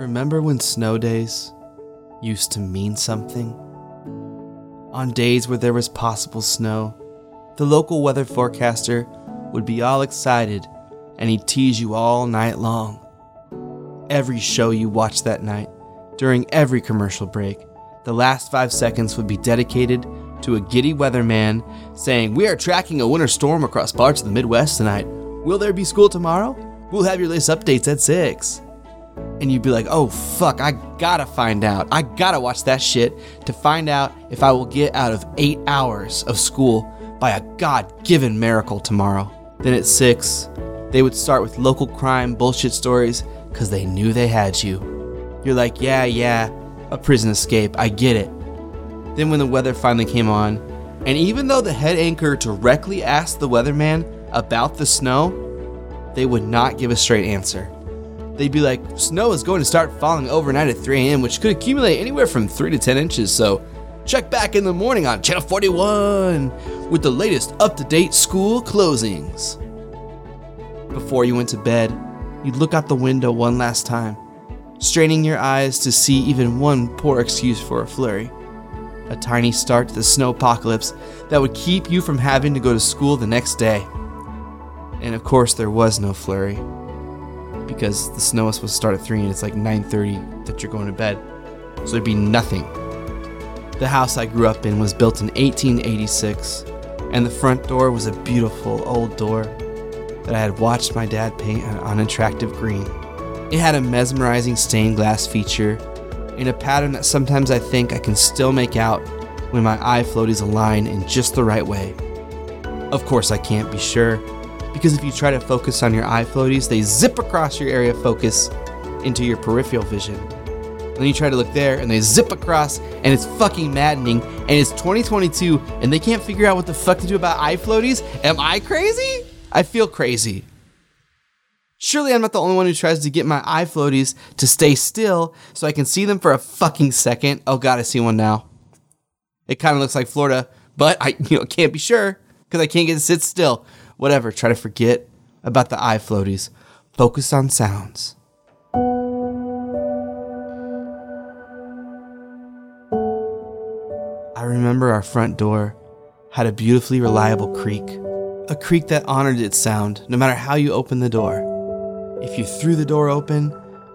Remember when snow days used to mean something? On days where there was possible snow, the local weather forecaster would be all excited and he'd tease you all night long. Every show you watched that night, during every commercial break, the last five seconds would be dedicated to a giddy weatherman saying, We are tracking a winter storm across parts of the Midwest tonight. Will there be school tomorrow? We'll have your latest updates at 6 and you'd be like, oh fuck, I gotta find out. I gotta watch that shit to find out if I will get out of eight hours of school by a God given miracle tomorrow. Then at six, they would start with local crime bullshit stories because they knew they had you. You're like, yeah, yeah, a prison escape, I get it. Then when the weather finally came on, and even though the head anchor directly asked the weatherman about the snow, they would not give a straight answer they'd be like, snow is going to start falling overnight at 3 a.m., which could accumulate anywhere from 3 to 10 inches. So check back in the morning on Channel 41 with the latest up to date school closings. Before you went to bed, you'd look out the window one last time, straining your eyes to see even one poor excuse for a flurry. A tiny start to the snow apocalypse that would keep you from having to go to school the next day. And of course, there was no flurry because the snow is supposed to start at 3 and it's like 9.30 that you're going to bed. So there'd be nothing. The house I grew up in was built in 1886, and the front door was a beautiful old door that I had watched my dad paint an unattractive green. It had a mesmerizing stained glass feature in a pattern that sometimes I think I can still make out when my eye floaties align in just the right way. Of course, I can't be sure, because if you try to focus on your eye floaties, they zip across your area of focus into your peripheral vision. Then you try to look there and they zip across and it's fucking maddening. And it's 2022 and they can't figure out what the fuck to do about eye floaties. Am I crazy? I feel crazy. Surely I'm not the only one who tries to get my eye floaties to stay still so I can see them for a fucking second. Oh god, I see one now. It kind of looks like Florida, but I you know can't be sure because I can't get it to sit still. Whatever, try to forget about the eye floaties. Focus on sounds. I remember our front door had a beautifully reliable creak, a creak that honored its sound no matter how you opened the door. If you threw the door open,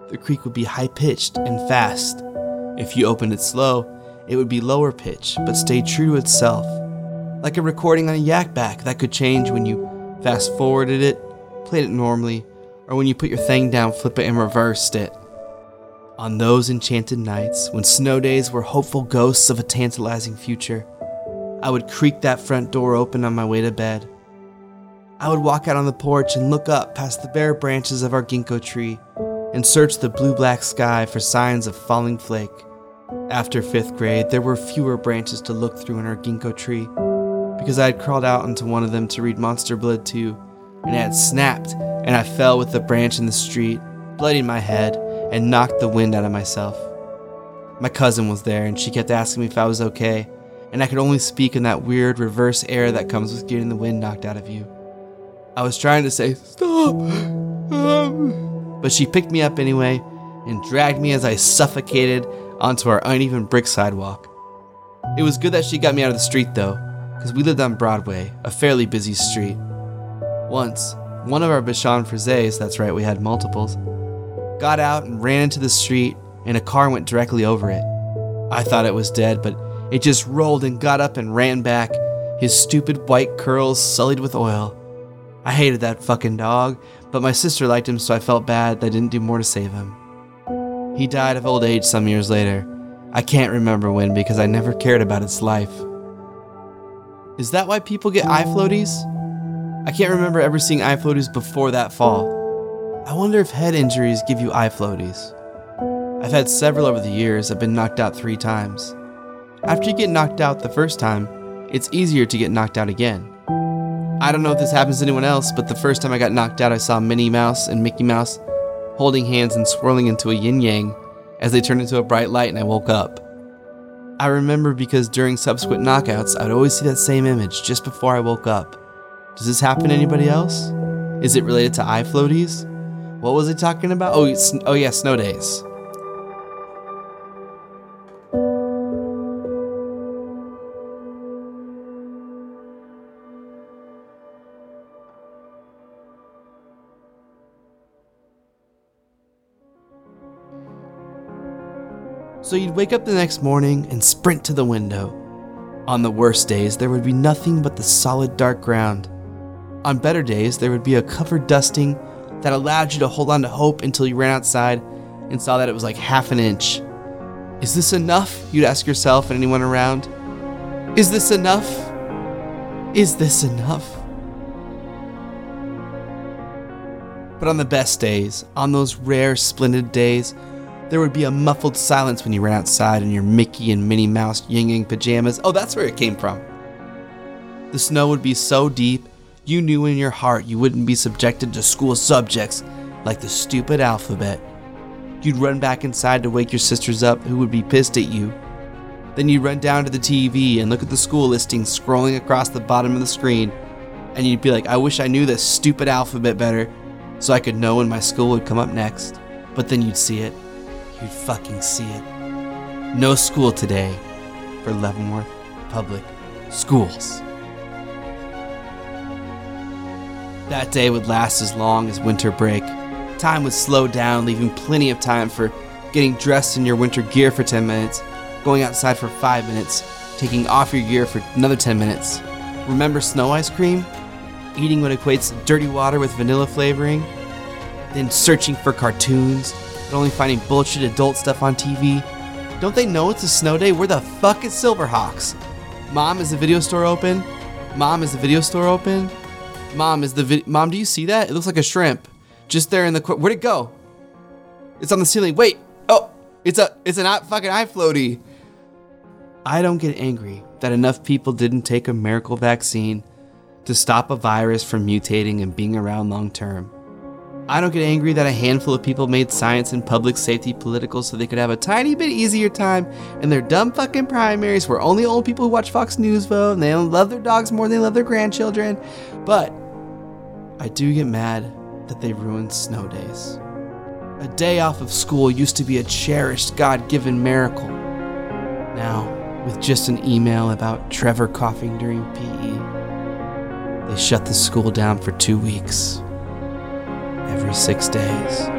the creak would be high pitched and fast. If you opened it slow, it would be lower pitch but stay true to itself, like a recording on a Yak Bak that could change when you fast forwarded it, played it normally, or when you put your thing down, flip it and reversed it. On those enchanted nights, when snow days were hopeful ghosts of a tantalizing future, I would creak that front door open on my way to bed. I would walk out on the porch and look up past the bare branches of our ginkgo tree and search the blue black sky for signs of falling flake. After fifth grade, there were fewer branches to look through in our ginkgo tree because I had crawled out onto one of them to read Monster Blood 2, and it had snapped, and I fell with the branch in the street, blooding my head, and knocked the wind out of myself. My cousin was there, and she kept asking me if I was okay, and I could only speak in that weird reverse air that comes with getting the wind knocked out of you. I was trying to say, Stop! Um, but she picked me up anyway and dragged me as I suffocated onto our uneven brick sidewalk. It was good that she got me out of the street, though, because we lived on Broadway, a fairly busy street. Once, one of our Bichon Frises, that's right, we had multiples, got out and ran into the street, and a car went directly over it. I thought it was dead, but it just rolled and got up and ran back, his stupid white curls sullied with oil. I hated that fucking dog, but my sister liked him, so I felt bad that I didn't do more to save him. He died of old age some years later. I can't remember when because I never cared about its life. Is that why people get eye floaties? I can't remember ever seeing eye floaties before that fall. I wonder if head injuries give you eye floaties. I've had several over the years. I've been knocked out three times. After you get knocked out the first time, it's easier to get knocked out again. I don't know if this happens to anyone else, but the first time I got knocked out, I saw Minnie Mouse and Mickey Mouse holding hands and swirling into a yin yang as they turned into a bright light, and I woke up. I remember because during subsequent knockouts, I'd always see that same image just before I woke up. Does this happen to anybody else? Is it related to eye floaties? What was he talking about? Oh, oh yeah, snow days. So you'd wake up the next morning and sprint to the window. On the worst days, there would be nothing but the solid dark ground. On better days, there would be a covered dusting that allowed you to hold on to hope until you ran outside and saw that it was like half an inch. Is this enough? You'd ask yourself and anyone around. Is this enough? Is this enough? But on the best days, on those rare, splendid days, there would be a muffled silence when you ran outside in your Mickey and Minnie Mouse Ying Yang pajamas. Oh, that's where it came from. The snow would be so deep, you knew in your heart you wouldn't be subjected to school subjects like the stupid alphabet. You'd run back inside to wake your sisters up, who would be pissed at you. Then you'd run down to the TV and look at the school listing scrolling across the bottom of the screen, and you'd be like, I wish I knew this stupid alphabet better so I could know when my school would come up next. But then you'd see it. You'd fucking see it. No school today for Leavenworth Public Schools. That day would last as long as winter break. Time would slow down, leaving plenty of time for getting dressed in your winter gear for 10 minutes, going outside for 5 minutes, taking off your gear for another 10 minutes. Remember snow ice cream? Eating what equates dirty water with vanilla flavoring? Then searching for cartoons, but only finding bullshit adult stuff on TV? Don't they know it's a snow day? Where the fuck is Silverhawks? Mom, is the video store open? Mom, is the video store open? Mom, is the vid- Mom, do you see that? It looks like a shrimp. Just there in the qu- Where'd it go? It's on the ceiling. Wait. Oh, it's a it's an fucking eye floaty. I don't get angry that enough people didn't take a miracle vaccine to stop a virus from mutating and being around long term. I don't get angry that a handful of people made science and public safety political so they could have a tiny bit easier time in their dumb fucking primaries where only old people who watch Fox News vote and they don't love their dogs more than they love their grandchildren. But I do get mad that they ruined snow days. A day off of school used to be a cherished God given miracle. Now, with just an email about Trevor coughing during PE, they shut the school down for two weeks. Every six days.